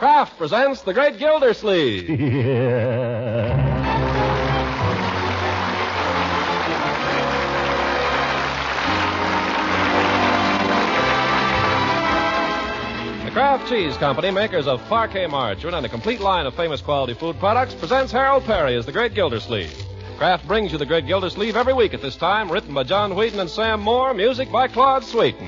Kraft presents the Great Gildersleeve. yeah. The Kraft Cheese Company, makers of Parkay margarine and a complete line of famous quality food products, presents Harold Peary as the Great Gildersleeve. Kraft brings you the Great Gildersleeve every week at this time, written by John Whedon and Sam Moore, music by Claude Sweeten.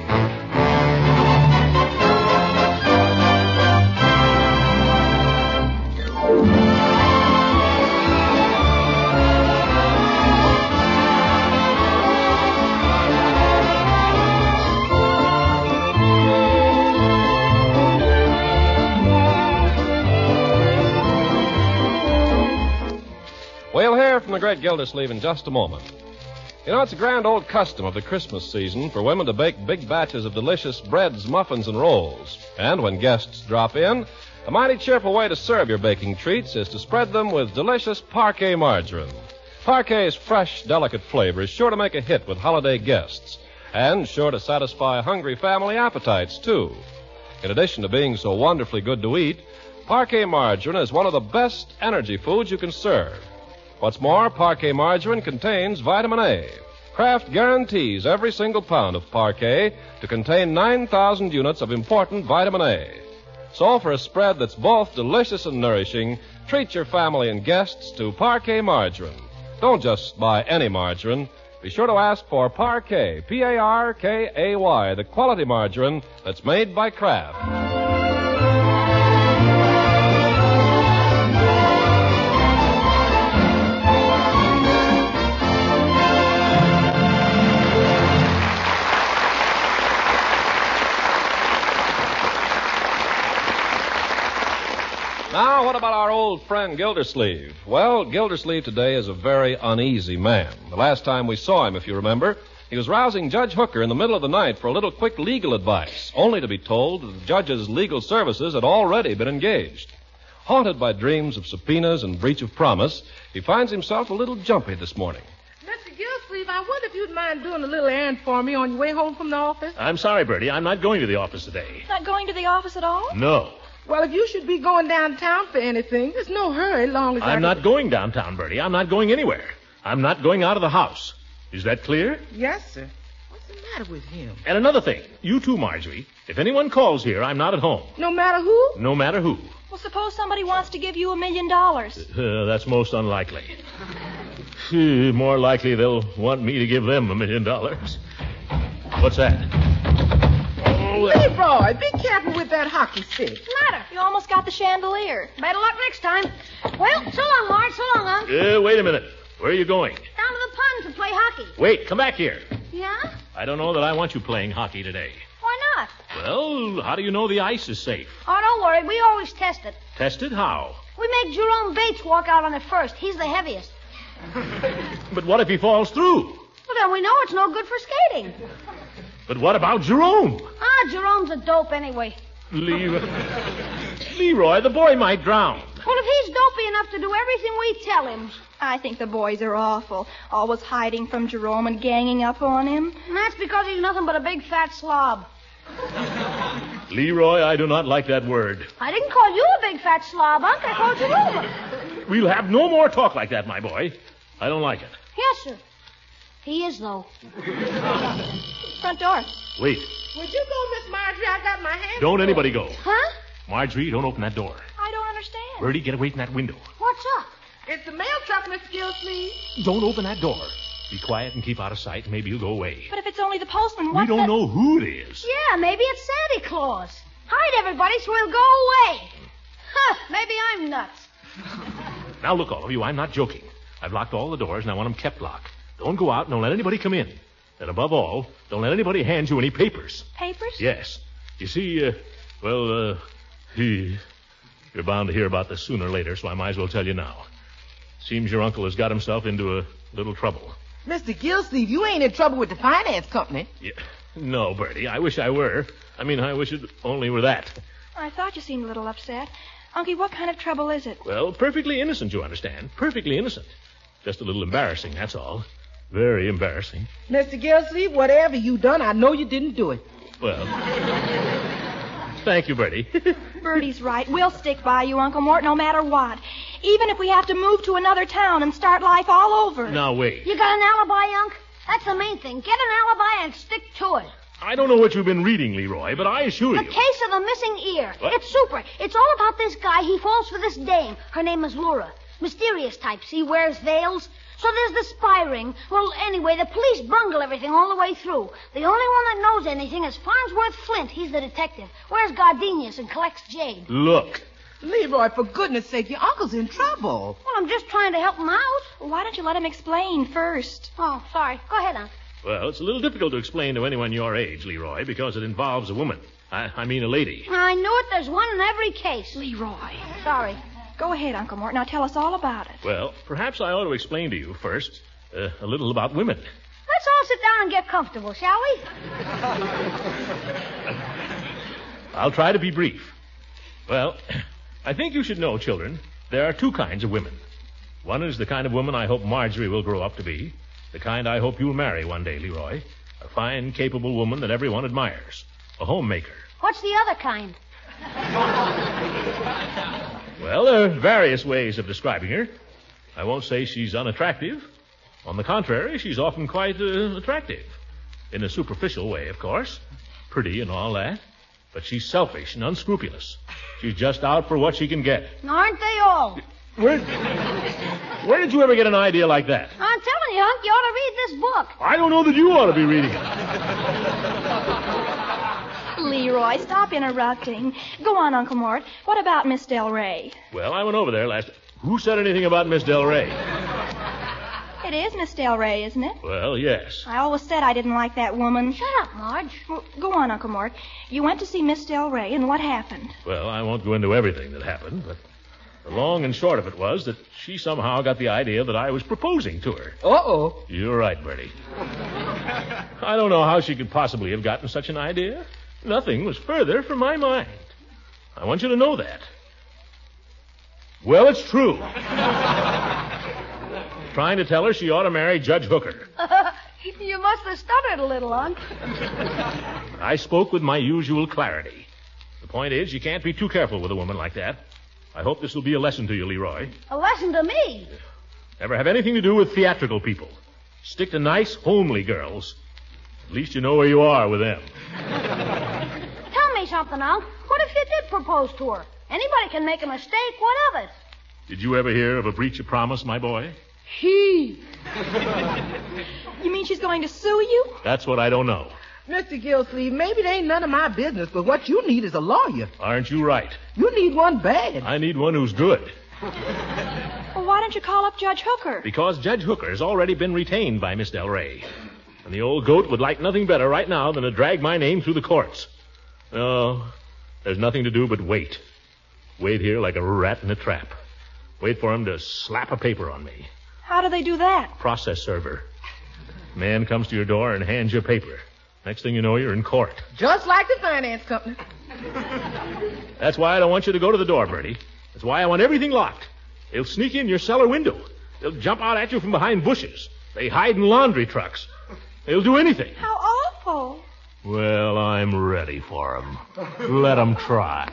Great Gildersleeve in just a moment. You know, it's a grand old custom of the Christmas season for women to bake big batches of delicious breads, muffins, and rolls. And when guests drop in, a mighty cheerful way to serve your baking treats is to spread them with delicious Parkay margarine. Parkay's fresh, delicate flavor is sure to make a hit with holiday guests, and sure to satisfy hungry family appetites, too. In addition to being so wonderfully good to eat, Parkay margarine is one of the best energy foods you can serve. What's more, Parkay margarine contains vitamin A. Kraft guarantees every single pound of Parkay to contain 9,000 units of important vitamin A. So for a spread that's both delicious and nourishing, treat your family and guests to Parkay margarine. Don't just buy any margarine. Be sure to ask for Parkay, P-A-R-K-A-Y, the quality margarine that's made by Kraft. Now, what about our old friend Gildersleeve? Well, Gildersleeve today is a very uneasy man. The last time we saw him, if you remember, he was rousing Judge Hooker in the middle of the night for a little quick legal advice, only to be told that the judge's legal services had already been engaged. Haunted by dreams of subpoenas and breach of promise, he finds himself a little jumpy this morning. Mr. Gildersleeve, I wonder if you'd mind doing a little errand for me on your way home from the office. I'm sorry, Birdie. I'm not going to the office today. Not going to the office at all? No. Well, if you should be going downtown for anything, there's no hurry long as I I'm can- not going downtown, Birdie. I'm not going anywhere. I'm not going out of the house. Is that clear? Yes, sir. What's the matter with him? And another thing, you too, Marjorie. If anyone calls here, I'm not at home. No matter who? No matter who. Well, suppose somebody wants to give you a million dollars. Uh, that's most unlikely. Uh, More likely they'll want me to give them a million dollars. What's that? Oh, that- Leroy, be careful with that hockey stick. matter? You almost got the chandelier. Better luck next time. Well, so long, Marge. So long, Unc. Uh, wait a minute. Where are you going? Down to the pond to play hockey. Wait, come back here. Yeah? I don't know that I want you playing hockey today. Why not? Well, how do you know the ice is safe? Oh, don't worry. We always test it. Tested how? We make Jerome Bates walk out on it first. He's the heaviest. But what if he falls through? Well, then we know it's no good for skating. But what about Jerome? Ah, Jerome's a dope anyway. Leroy, Leroy the boy might drown. Well, if he's dopey enough to do everything we tell him, I think the boys are awful. Always hiding from Jerome and ganging up on him. and that's because he's nothing but a big fat slob. Leroy, I do not like that word. I didn't call you a big fat slob, Unc. I called Jerome. it. We'll have no more talk like that, my boy. I don't like it. Yes, sir. He is, though. Front door. Wait. Would you go, Miss Marjorie? I got my hands. Don't full. anybody go. Huh? Marjorie, don't open that door. I don't understand. Birdie, get away from that window. What's up? It's the mail truck, Miss Gillsleeve. Don't open that door. Be quiet and keep out of sight, and maybe you'll go away. But if it's only the postman, We don't the... know who it is. Yeah, maybe it's Santa Claus. Hide everybody so he'll go away. Huh, maybe I'm nuts. Now, look, all of you, I'm not joking. I've locked all the doors, and I want them kept locked. Don't go out, and don't let anybody come in. And above all, don't let anybody hand you any papers. Papers? Yes. You see, uh, well, uh, he, you're bound to hear about this sooner or later, so I might as well tell you now. Seems your uncle has got himself into a little trouble. Mr. Gillsleeve, you ain't in trouble with the finance company. Yeah. No, Birdie, I wish I were. I mean, I wish it only were that. I thought you seemed a little upset. Unky, what kind of trouble is it? Well, perfectly innocent, you understand. Perfectly innocent. Just a little embarrassing, that's all. Very embarrassing. Mr. Gilsey, whatever you done, I know you didn't do it. Well, thank you, Birdie. Birdie's right. We'll stick by you, Uncle Mort, no matter what. Even if we have to move to another town and start life all over. now, wait. You got an alibi, Unc? That's the main thing. Get an alibi and stick to it. I don't know what you've been reading, Leroy, but I assure The you. The case of the missing ear. What? It's super. It's all about this guy. He falls for this dame. Her name is Laura. Mysterious type. See, wears veils. So there's the spy ring. Well, anyway, the police bungle everything all the way through. The only one that knows anything is Farnsworth Flint. He's the detective. Where's gardenias and collects jade. Look. Leroy, for goodness sake, your uncle's in trouble. Well, I'm just trying to help him out. Why don't you let him explain first? Oh, sorry. Go ahead, Unc. Well, it's a little difficult to explain to anyone your age, Leroy, because it involves a woman. I, I mean, a lady. I knew it. There's one in every case. Leroy. Sorry. Go ahead, Uncle Mort. Now tell us all about it. Well, perhaps I ought to explain to you first uh, a little about women. Let's all sit down and get comfortable, shall we? I'll try to be brief. Well, I think you should know, children, there are two kinds of women. One is the kind of woman I hope Marjorie will grow up to be, the kind I hope you'll marry one day, Leroy. A fine, capable woman that everyone admires. A homemaker. What's the other kind? Well, there are various ways of describing her. I won't say she's unattractive. On the contrary, she's often quite uh, attractive. In a superficial way, of course. Pretty and all that. But she's selfish and unscrupulous. She's just out for what she can get. Aren't they all? Where, where did you ever get an idea like that? I'm telling you, Unc, you ought to read this book. I don't know that you ought to be reading it. Leroy, stop interrupting. Go on, Uncle Mort. What about Miss Del Rey? Well, I went over there last. Who said anything about Miss Del Rey? It is Miss Del Rey, isn't it? Well, yes. I always said I didn't like that woman. Shut up, Marge. Well, go on, Uncle Mort. You went to see Miss Del Rey, and what happened? Well, I won't go into everything that happened, but the long and short of it was that she somehow got the idea that I was proposing to her. Uh-oh. You're right, Birdie. I don't know how she could possibly have gotten such an idea. Nothing was further from my mind. I want you to know that. Well, it's true. Trying to tell her she ought to marry Judge Hooker. you must have stuttered a little, Unc. I spoke with my usual clarity. The point is, you can't be too careful with a woman like that. I hope this will be a lesson to you, Leroy. A lesson to me. Never have anything to do with theatrical people. Stick to nice, homely girls. At least you know where you are with them. Tell me something, Unc. What if you did propose to her? Anybody can make a mistake. What of it? Did you ever hear of a breach of promise, my boy? He. You mean she's going to sue you? That's what I don't know. Mr. Gillsleeve, maybe it ain't none of my business, but what you need is a lawyer. Aren't you right? You need one bad. I need one who's good. Well, why don't you call up Judge Hooker? Because Judge Hooker has already been retained by Miss Del Rey. And the old goat would like nothing better right now than to drag my name through the courts. No, there's nothing to do but wait. Wait here like a rat in a trap. Wait for him to slap a paper on me. How do they do that? Process server. Man comes to your door and hands you a paper. Next thing you know, you're in court. Just like the finance company. That's why I don't want you to go to the door, Birdie. That's why I want everything locked. They'll sneak in your cellar window. They'll jump out at you from behind bushes. They hide in laundry trucks. They'll do anything. How awful. Well, I'm ready for 'em. Let 'em try.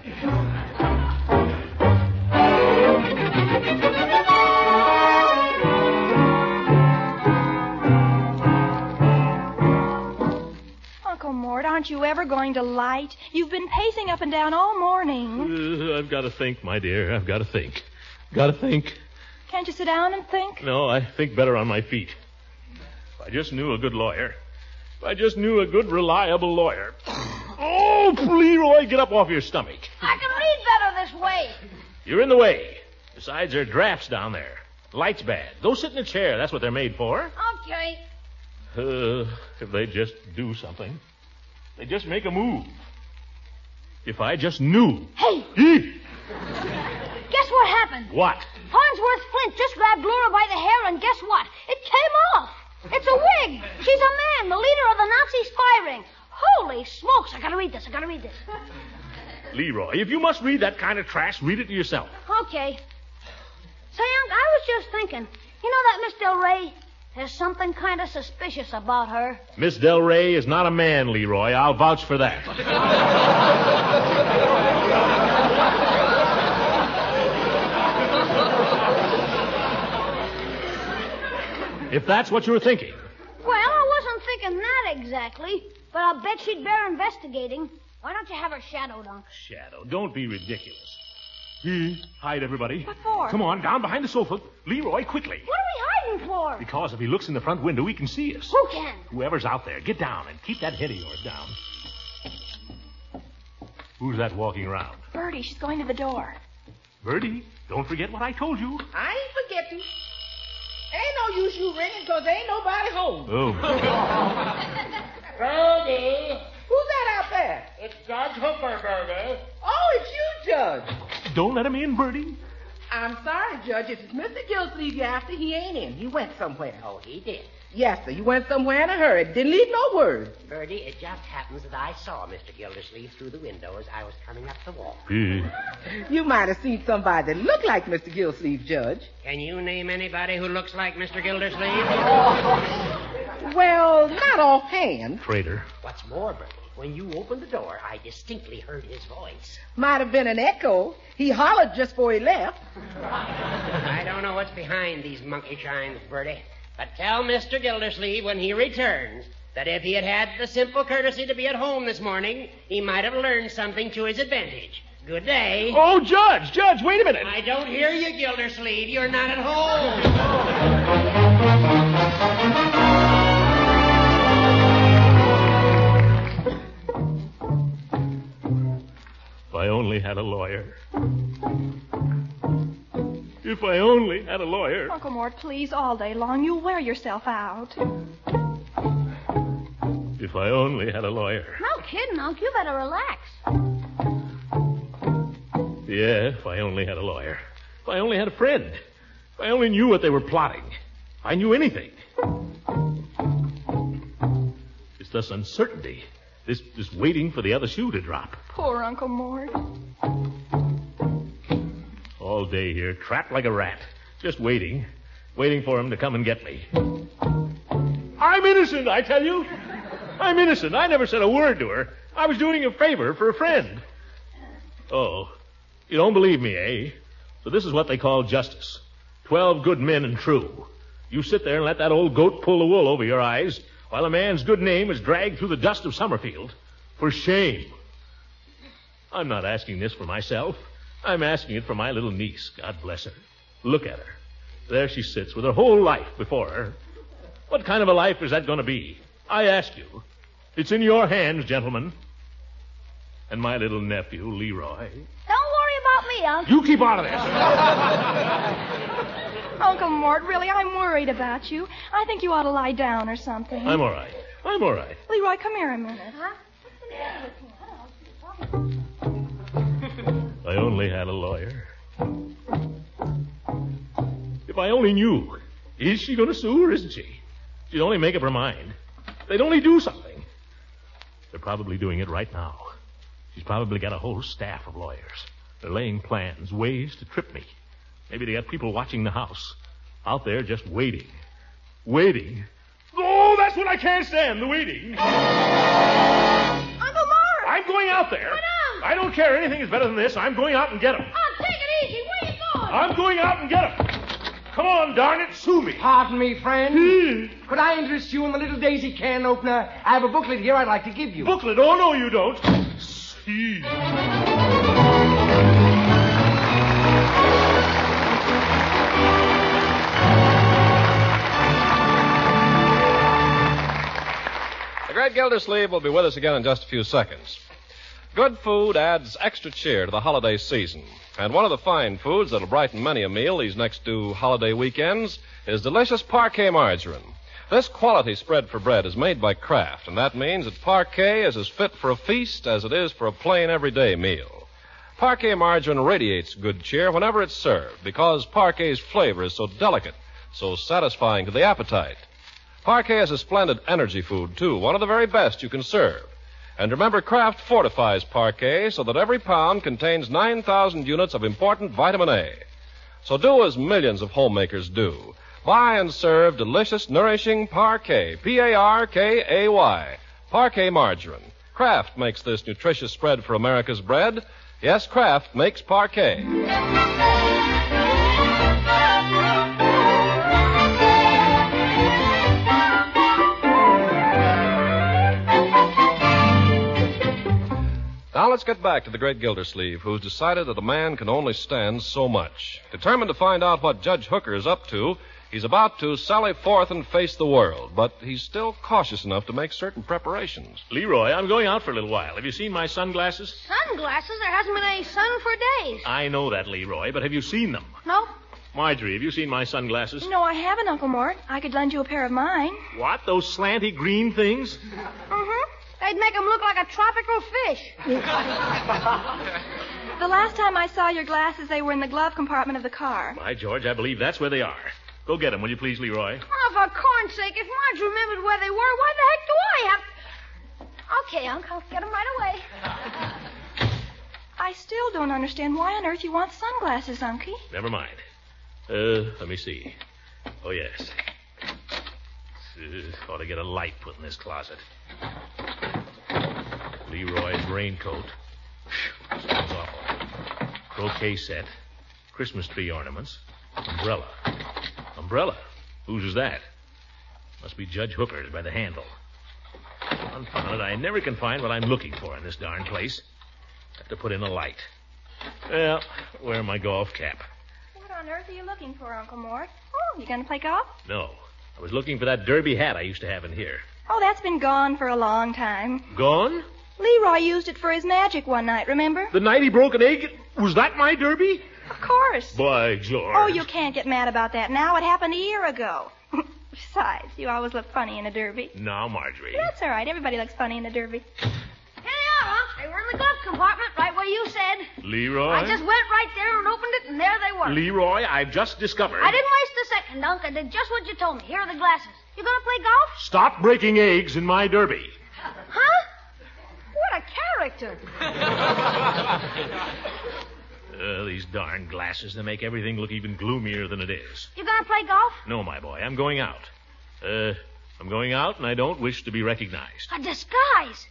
Uncle Mort, aren't you ever going to light? You've been pacing up and down all morning. Uh, I've got to think, my dear. I've got to think. Got to think. Can't you sit down and think? No, I think better on my feet. If I just knew a good lawyer. If I just knew a good, reliable lawyer. Oh, Leroy, get up off your stomach. I can read better this way. You're in the way. Besides, there are drafts down there. Light's bad. Go sit in a chair. That's what they're made for. Okay. Uh, if they just do something. They just make a move. If I just knew. Hey, Eek! guess what happened? What? Farnsworth Flint just grabbed Laura by the hair, and guess what? It came off. It's a wig. She's a man, the leader of the Nazi spy ring. Holy smokes! I gotta read this. I gotta read this. Leroy, if you must read that kind of trash, read it to yourself. Okay. Say, Unc, I was just thinking. You know that Miss Del Rey? There's something kind of suspicious about her. Miss Del Rey is not a man, Leroy. I'll vouch for that. if that's what you were thinking. Well, I wasn't thinking that exactly, but I'll bet she'd bear investigating. Why don't you have her shadowed, Unc? Shadow, don't be ridiculous. Hmm, Hide, everybody. What for? Come on, down behind the sofa. Leroy, quickly. What are we hiding for? Because if he looks in the front window, he can see us. Who can? Whoever's out there, get down and keep that head of yours down. Who's that walking around? Birdie, she's going to the door. Birdie, don't forget what I told you. I ain't forgetting. Ain't no use you ringing 'cause ain't nobody home. Oh. Birdie, Who's that out there? it's Judge Hooker, Birdie. Oh, it's you, Judge. Don't let him in, Birdie. I'm sorry, Judge. If it's Mr. Gillsleeve you're after, he ain't in. He went somewhere. Oh, he did. Yes, sir. You went somewhere in a hurry. Didn't leave no word. Birdie, it just happens that I saw Mr. Gildersleeve through the window as I was coming up the walk. Mm-hmm. You might have seen somebody that looked like Mr. Gildersleeve, Judge. Can you name anybody who looks like Mr. Gildersleeve? Well, not offhand. Traitor. What's more, Birdie, when you opened the door, I distinctly heard his voice. Might have been an echo. He hollered just before he left. I don't know what's behind these monkey shines, Birdie, but tell Mr. Gildersleeve when he returns that if he had had the simple courtesy to be at home this morning, he might have learned something to his advantage. Good day. Oh, Judge, Judge, wait a minute. I don't hear you, Gildersleeve. You're not at home. If I only had a lawyer. If I only had a lawyer. Uncle Mort, please, all day long. You'll wear yourself out. If I only had a lawyer. No kidding, Unc. You better relax. Yeah, if I only had a lawyer. If I only had a friend. If I only knew what they were plotting. If I knew anything. It's this uncertainty. This, this waiting for the other shoe to drop. Poor Uncle Mort. All day here, trapped like a rat. Just waiting. Waiting for him to come and get me. I'm innocent, I tell you. I'm innocent. I never said a word to her. I was doing a favor for a friend. Oh, you don't believe me, eh? So this is what they call justice. Twelve good men and true. You sit there and let that old goat pull the wool over your eyes while a man's good name is dragged through the dust of Summerfield. For shame. I'm not asking this for myself. I'm asking it for my little niece. God bless her. Look at her. There she sits with her whole life before her. What kind of a life is that going to be? I ask you. It's in your hands, gentlemen. And my little nephew, Leroy. Don't worry about me, Uncle. You keep out of this. Uncle Mort, really, I'm worried about you. I think you ought to lie down or something. I'm all right. I'm all right. Leroy, come here a minute. I only had a lawyer. If I only knew. Is she going to sue or isn't she? She'd only make up her mind. They'd only do something. They're probably doing it right now. She's probably got a whole staff of lawyers. They're laying plans, ways to trip me. Maybe they got people watching the house. Out there just waiting. Waiting. Oh, that's what I can't stand, the waiting. Uncle Mort! I'm going out there. Why not? I don't care. Anything is better than this. I'm going out and get them. Unc, take it easy. Where you going? I'm going out and get them. Come on, darn it, sue me. Pardon me, friend. Hmm. Could I interest you in the little daisy can opener? I have a booklet here I'd like to give you. Booklet? Oh, no, you don't. See. The great Gildersleeve will be with us again in just a few seconds. Good food adds extra cheer to the holiday season. And one of the fine foods that'll brighten many a meal these next two holiday weekends is delicious Parkay margarine. This quality spread for bread is made by Kraft, and that means that Parkay is as fit for a feast as it is for a plain everyday meal. Parkay margarine radiates good cheer whenever it's served because Parkay's flavor is so delicate, so satisfying to the appetite. Parkay is a splendid energy food, too, one of the very best you can serve. And remember, Kraft fortifies Parkay so that every pound contains 9,000 units of important vitamin A. So do as millions of homemakers do. Buy and serve delicious, nourishing Parkay, P-A-R-K-A-Y, Parkay margarine. Kraft makes this nutritious spread for America's bread. Yes, Kraft makes Parkay. Now let's get back to the great Gildersleeve, who's decided that a man can only stand so much. Determined to find out what Judge Hooker is up to, he's about to sally forth and face the world, but he's still cautious enough to make certain preparations. Leroy, I'm going out for a little while. Have you seen my sunglasses? Sunglasses? There hasn't been any sun for days. I know that, Leroy, but have you seen them? No? Marjorie, have you seen my sunglasses? No, I haven't, Uncle Mort. I could lend you a pair of mine. What? Those slanty green things? Mm-hmm. They'd make 'em look like a tropical fish. The last time I saw your glasses, they were in the glove compartment of the car. By George, I believe that's where they are. Go get them, will you please, Leroy? Oh, for corn's sake, if Marge remembered where they were, why the heck do I have... Okay, Unc, I'll get them right away. I still don't understand why on earth you want sunglasses, Unky. Never mind. Uh, let me see. Oh, yes. Uh, ought to get a light put in this closet. Leroy's raincoat. Sounds awful. Croquet set. Christmas tree ornaments. Umbrella. Umbrella? Whose is that? Must be Judge Hooker's by the handle. Confound it, I never can find what I'm looking for in this darn place. Have to put in a light. Well, wear my golf cap. What on earth are you looking for, Uncle Mort? Oh, you gonna play golf? No. I was looking for that derby hat I used to have in here. Oh, that's been gone for a long time. Gone? Leroy used it for his magic one night, remember? The night he broke an egg? Was that my derby? Of course. By George. Oh, you can't get mad about that now. It happened a year ago. Besides, you always look funny in a derby. Now, Marjorie. That's all right. Everybody looks funny in a derby. Here they are, Unc. They were in the glove compartment, right where you said. Leroy? I just went right there and opened it, and there they were. Leroy, I've just discovered. I didn't waste a second, Unc. I did just what you told me. Here are the glasses. You gonna play golf? Stop breaking eggs in my derby. Huh? What a character. Uh, these darn glasses, they make everything look even gloomier than it is. You gonna play golf? No, my boy, I'm going out. Uh, I'm going out, and I don't wish to be recognized. A disguise.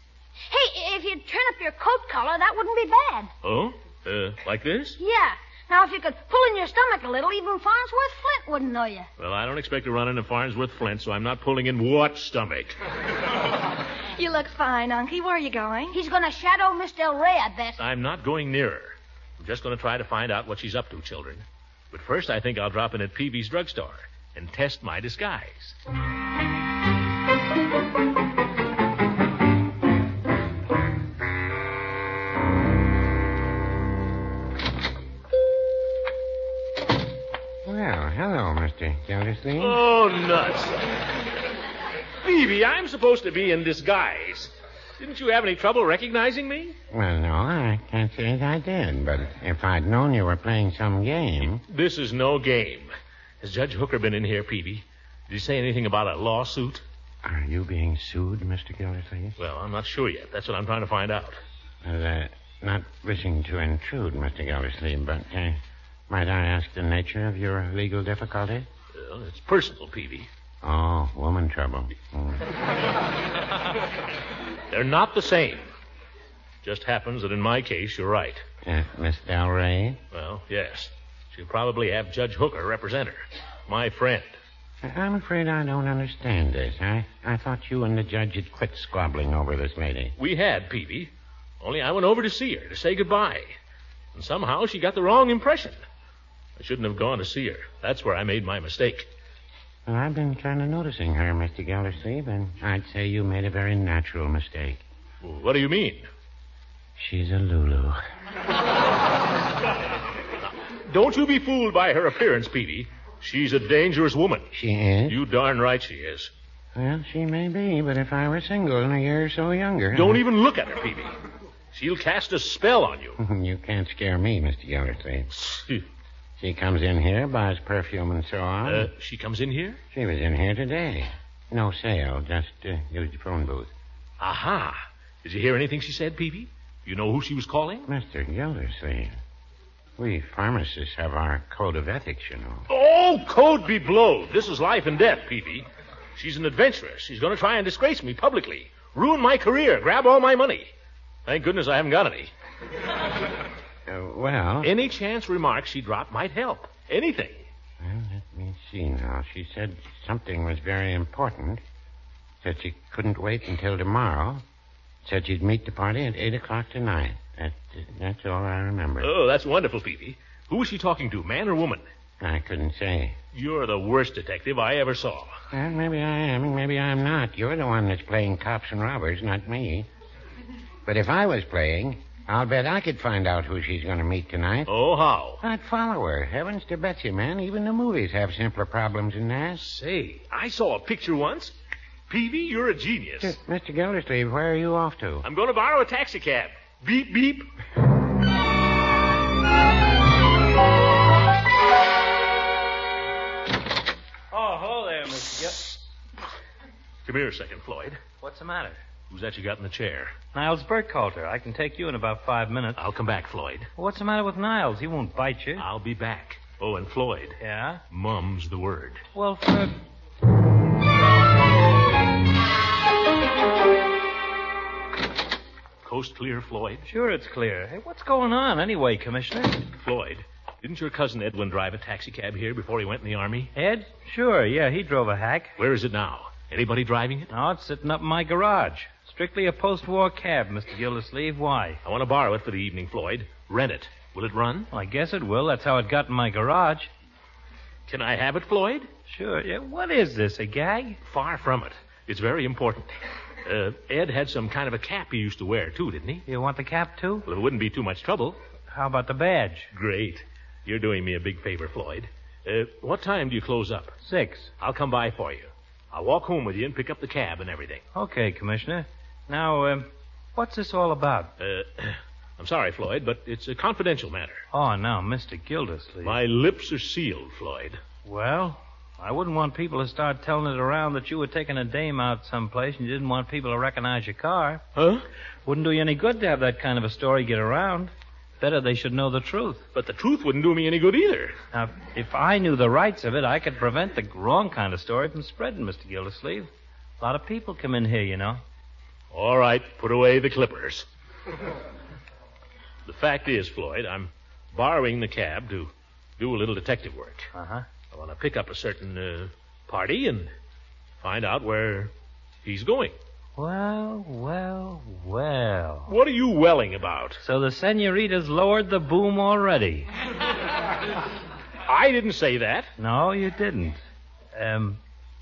Hey, if you'd turn up your coat collar, that wouldn't be bad. Oh? Uh, like this? Yeah. Now, if you could pull in your stomach a little, even Farnsworth Flint wouldn't know you. Well, I don't expect to run into Farnsworth Flint, so I'm not pulling in what stomach? You look fine, Unky. Where are you going? He's gonna shadow Miss Del Rey, I bet. I'm not going near her. I'm just going to try to find out what she's up to, children. But first, I think I'll drop in at Peavey's drugstore and test my disguise. Well, hello, Mr. Gildersleeve. Oh, nuts. Peavey, I'm supposed to be in disguise. Didn't you have any trouble recognizing me? Well, no, I can't say that I did, but if I'd known you were playing some game. This is no game. Has Judge Hooker been in here, Peavey? Did he say anything about a lawsuit? Are you being sued, Mr. Gildersleeve? Well, I'm not sure yet. That's what I'm trying to find out. Well, uh, not wishing to intrude, Mr. Gildersleeve, but uh, might I ask the nature of your legal difficulty? Well, it's personal, Peavey. Oh, woman trouble. Hmm. They're not the same. Just happens that in my case, you're right. Uh, Miss Del Rey? Well, yes. She'll probably have Judge Hooker represent her. My friend. I'm afraid I don't understand this. I, I thought you and the judge had quit squabbling over this lady. We had, Peavey. Only I went over to see her to say goodbye. And somehow she got the wrong impression. I shouldn't have gone to see her. That's where I made my mistake. Well, I've been kind of noticing her, Mr. Gildersleeve, and I'd say you made a very natural mistake. What do you mean? She's a Lulu. Don't you be fooled by her appearance, Peavey. She's a dangerous woman. She is? You darn right she is. Well, she may be, but if I were single and a year or so younger. Don't even look at her, Peavey. She'll cast a spell on you. you can't scare me, Mr. Gildersleeve. she comes in here, buys perfume and so on. Uh, she comes in here? She was in here today. No sale, just uh, used the phone booth. Aha. Did you hear anything she said, Peavey? You know who she was calling? Mr. Gildersleeve. We pharmacists have our code of ethics, you know. Oh, code be blowed. This is life and death, Peavey. She's an adventuress. She's going to try and disgrace me publicly, ruin my career, grab all my money. Thank goodness I haven't got any. Uh, well. Any chance remark she dropped might help. Anything. Well, let me see now. She said something was very important. Said she couldn't wait until tomorrow. Said she'd meet the party at 8 o'clock tonight. That, that's all I remember. Oh, that's wonderful, Peavey. Who was she talking to, man or woman? I couldn't say. You're the worst detective I ever saw. Well, maybe I am, maybe I'm not. You're the one that's playing cops and robbers, not me. But if I was playing, I'll bet I could find out who she's going to meet tonight. Oh, how? I'd follow her. Heavens to Betsy, man. Even the movies have simpler problems than that. Say, I saw a picture once. Peavey, you're a genius. Mr. Gildersleeve, where are you off to? I'm going to borrow a taxicab. Beep, beep. Oh, hello there, Mr. Gil. Come here a second, Floyd. What's the matter? Who's that you got in the chair? Niles Burkhalter. I can take you in about five minutes. I'll come back, Floyd. What's the matter with Niles? He won't bite you. I'll be back. Oh, and Floyd. Yeah? Mum's the word. Well, for... Coast clear, Floyd? Sure, it's clear. Hey, what's going on anyway, Commissioner? Floyd, didn't your cousin Edwin drive a taxicab here before he went in the Army? Ed? Sure, yeah, he drove a hack. Where is it now? Anybody driving it? No, it's sitting up in my garage. Strictly a post-war cab, Mr. Gildersleeve. Why? I want to borrow it for the evening, Floyd. Rent it. Will it run? Well, I guess it will. That's how it got in my garage. Can I have it, Floyd? Sure. Yeah, what is this, a gag? Far from it. It's very important. Uh, Ed had some kind of a cap he used to wear, too, didn't he? You want the cap, too? Well, it wouldn't be too much trouble. How about the badge? Great. You're doing me a big favor, Floyd. Uh, what time do you close up? Six. I'll come by for you. I'll walk home with you and pick up the cab and everything. Okay, Commissioner. Now, um, what's this all about? Uh, I'm sorry, Floyd, but it's a confidential matter. Oh, now, Mr. Gildersleeve. My lips are sealed, Floyd. Well, I wouldn't want people to start telling it around that you were taking a dame out someplace and you didn't want people to recognize your car. Huh? Wouldn't do you any good to have that kind of a story get around. Better they should know the truth. But the truth wouldn't do me any good either. Now, if I knew the rights of it, I could prevent the wrong kind of story from spreading, Mr. Gildersleeve. A lot of people come in here, you know. All right, put away the clippers. the fact is, Floyd, I'm borrowing the cab to do a little detective work. Uh huh. I want to pick up a certain uh, party and find out where he's going. Well, well, well. What are you welling about? So the senorita's lowered the boom already. I didn't say that. No, you didn't. Um,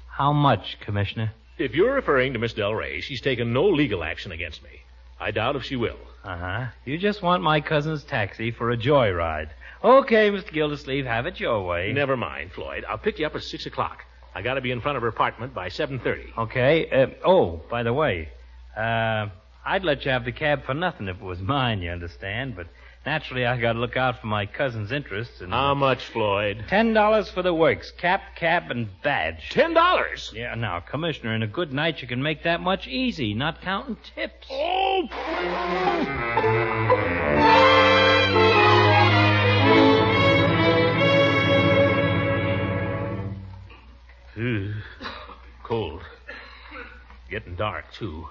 how much, Commissioner? If you're referring to Miss Del Rey, she's taken no legal action against me. I doubt if she will. Uh huh. You just want my cousin's taxi for a joyride. Okay, Mr. Gildersleeve, have it your way. Never mind, Floyd. I'll pick you up at six o'clock. I got to be in front of her apartment by seven thirty. Okay. Uh, oh, by the way, uh, I'd let you have the cab for nothing if it was mine. You understand? But naturally, I got to look out for my cousin's interests. And How much, Floyd? ten dollars for the works, cap, cab, and badge. Ten dollars. Yeah. Now, Commissioner, in a good night, you can make that much easy, not counting tips. Oh. Ugh. Cold. Getting dark, too.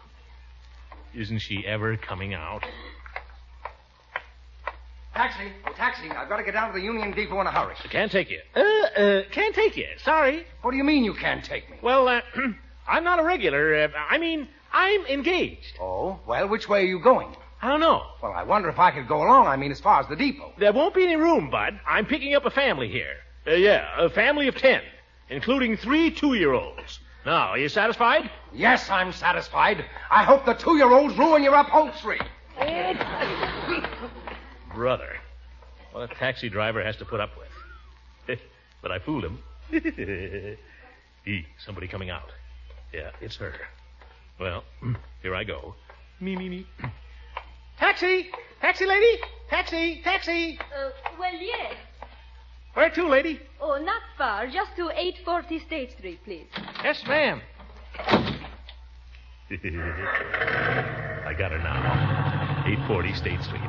Isn't she ever coming out? Taxi, oh, taxi. I've got to get down to the Union Depot in a hurry. I can't take you. Uh, uh, can't take you. Sorry. What do you mean you can't take me? Well, uh, I'm not a regular. Uh, I mean, I'm engaged. Oh, well, which way are you going? I don't know. Well, I wonder if I could go along. I mean, as far as the depot. There won't be any room, Bud. I'm picking up a family here. Uh, yeah, a family of ten, including three two-year-olds. Now, are you satisfied? Yes, I'm satisfied. I hope the two-year-olds ruin your upholstery. Brother. What a taxi driver has to put up with. but I fooled him. e, somebody coming out. Yeah, it's her. Well, here I go. Me, me, me. Taxi! Taxi lady! Taxi! Taxi! Uh, well, yes. Where to, lady? Oh, not far. Just to 840 State Street, please. Yes, ma'am. I got her now. 840 State Street.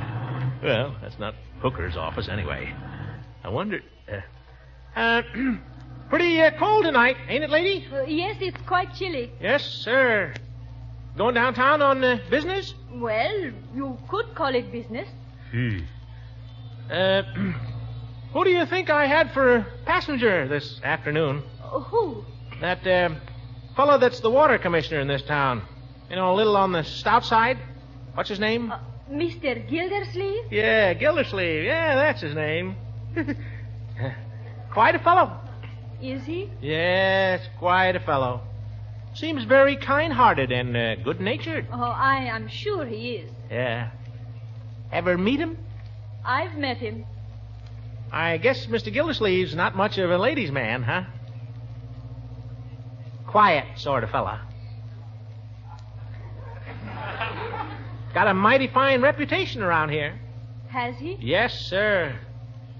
Well, that's not Hooker's office anyway. I wonder. Uh, uh pretty uh, cold tonight, ain't it, lady? Uh, yes, it's quite chilly. Yes, sir. Going downtown on uh, business? Well, you could call it business. Hmm. Uh, who do you think I had for a passenger this afternoon? Uh, who? That uh, fellow that's the water commissioner in this town. You know, a little on the stout side. What's his name? Mr. Gildersleeve? Yeah, Gildersleeve. Yeah, that's his name. quite a fellow. Is he? Yes, quite a fellow. Seems very kind-hearted and uh, good-natured. Oh, I am sure he is. Yeah. Ever meet him? I've met him. I guess Mr. Gildersleeve's not much of a ladies' man, huh? Quiet sort of fella. Got a mighty fine reputation around here. Has he? Yes, sir.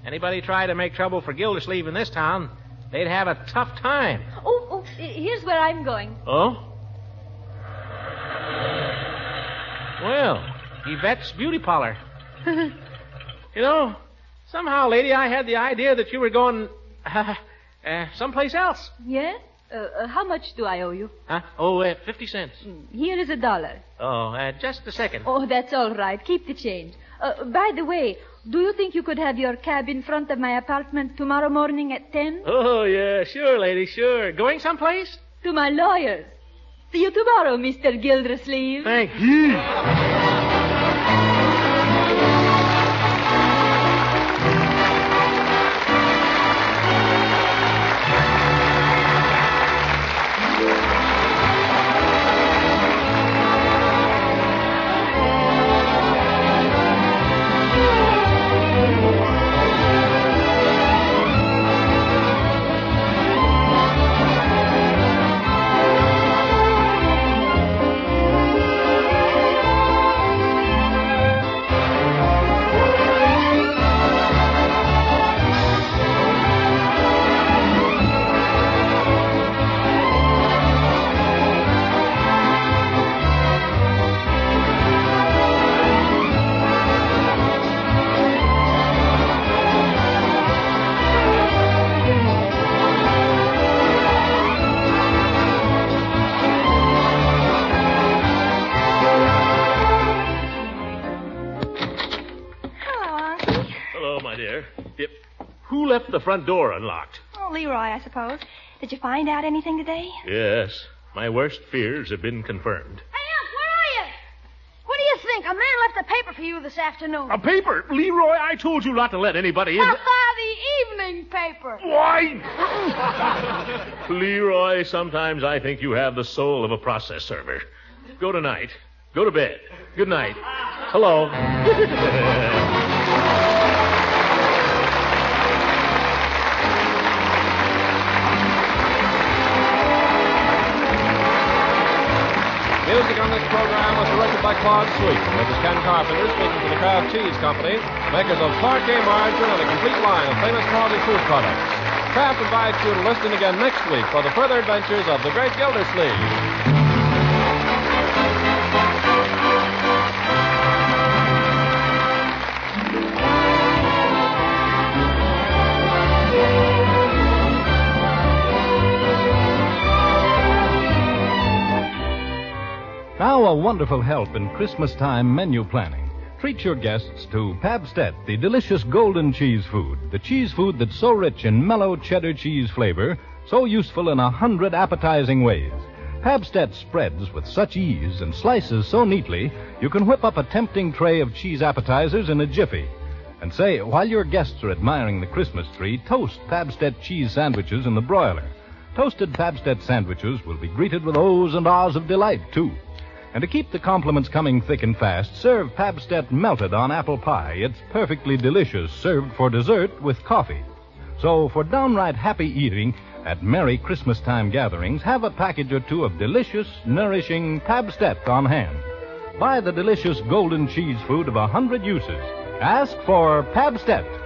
Anybody try to make trouble for Gildersleeve in this town, they'd have a tough time. Oh, oh, here's where I'm going. Oh? Well, Yvette's beauty parlor. you know, somehow, lady, I had the idea that you were going uh, uh, someplace else. Yes? Uh, uh, how much do I owe you? Huh? Oh, uh, 50 cents. Here is a dollar. Oh, uh, just a second. Oh, that's all right. Keep the change. Uh, by the way, do you think you could have your cab in front of my apartment tomorrow morning at 10? Oh, yeah, sure, lady, sure. Going someplace? To my lawyer's. See you tomorrow, Mr. Gildersleeve. Thank you. Front door unlocked. Oh, Leroy, I suppose. Did you find out anything today? Yes. My worst fears have been confirmed. Hey, Unc, where are you? What do you think? A man left a paper for you this afternoon. A paper? Leroy, I told you not to let anybody in. How about the evening paper? Why? Leroy, sometimes I think you have the soul of a process server. Go tonight. Go to bed. Good night. Hello. Music on this program was directed by Claude Sweet. This is Ken Carpenter speaking for the Kraft Cheese Company, makers of Parkay margarine and a complete line of famous quality food products. Kraft invites you to listen again next week for the further adventures of the great Gildersleeve. A wonderful help in Christmas time menu planning. treat your guests to Pabst-ett, the delicious golden cheese food. The cheese food that's so rich in mellow cheddar cheese flavor, so useful in a hundred appetizing ways. Pabst-ett spreads with such ease and slices so neatly, you can whip up a tempting tray of cheese appetizers in a jiffy. And say, while your guests are admiring the Christmas tree, toast Pabst-ett cheese sandwiches in the broiler. Toasted Pabst-ett sandwiches will be greeted with ohs and ahs of delight, too. And to keep the compliments coming thick and fast, serve Pabst-ett melted on apple pie. It's perfectly delicious, served for dessert with coffee. So, for downright happy eating at merry Christmas time gatherings, have a package or two of delicious, nourishing Pabst-ett on hand. Buy the delicious golden cheese food of a hundred uses. Ask for Pabst-ett.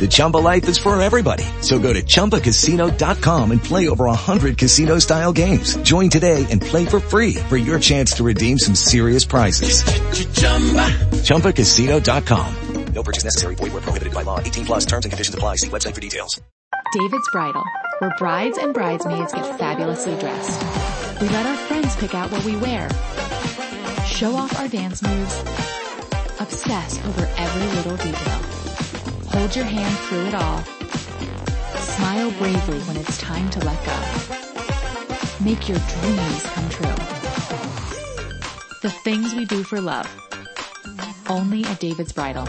The Chumba life is for everybody. So go to ChumbaCasino.com and play over a hundred casino-style games. Join today and play for free for your chance to redeem some serious prizes. ChumbaCasino.com. No purchase necessary. Void where prohibited by law. 18 plus terms and conditions apply. See website for details. David's Bridal, where brides and bridesmaids get fabulously dressed. We let our friends pick out what we wear, show off our dance moves, obsess over every little detail, hold your hand through it all, smile bravely when it's time to let go. Make your dreams come true. The things we do for love. Only at David's Bridal.